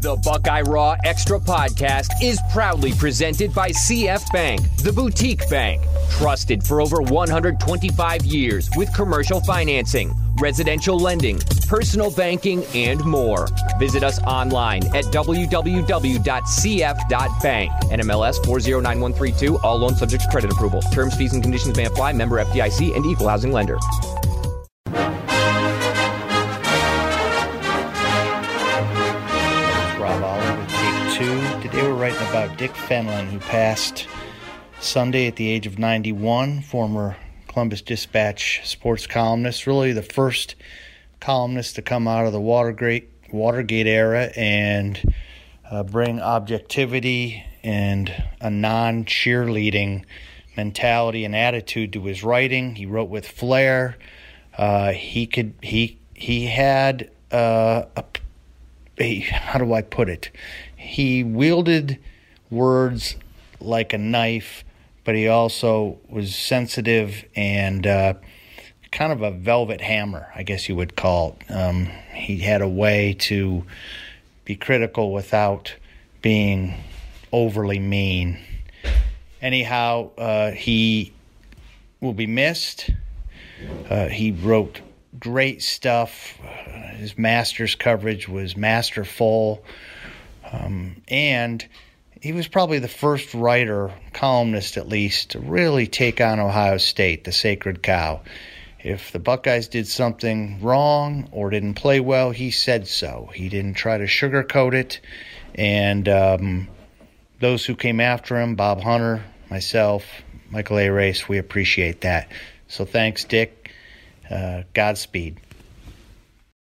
The Buckeye Raw Extra podcast is proudly presented by CF Bank, the boutique bank, trusted for over 125 years with commercial financing, residential lending, personal banking, and more. Visit us online at www.cf.bank. NMLS 409132. All loans subject to credit approval. Terms, fees, and conditions may apply. Member FDIC and equal housing lender. 2. Today we're writing about Dick Fenlon, who passed Sunday at the age of 91, former Columbus Dispatch sports columnist, really the first columnist to come out of the Watergate, Watergate era and uh, bring objectivity and a non cheerleading mentality and attitude to his writing. He wrote with flair. Uh, he could he he had uh, a he, how do I put it? He wielded words like a knife, but he also was sensitive and uh, kind of a velvet hammer, I guess you would call it. Um, he had a way to be critical without being overly mean. Anyhow, uh, he will be missed. Uh, he wrote great stuff. His Masters coverage was masterful. Um, and he was probably the first writer, columnist at least, to really take on Ohio State, the sacred cow. If the Buckeyes did something wrong or didn't play well, he said so. He didn't try to sugarcoat it. And um, those who came after him, Bob Hunter, myself, Michael Arace, we appreciate that. So thanks, Dick. Uh, Godspeed.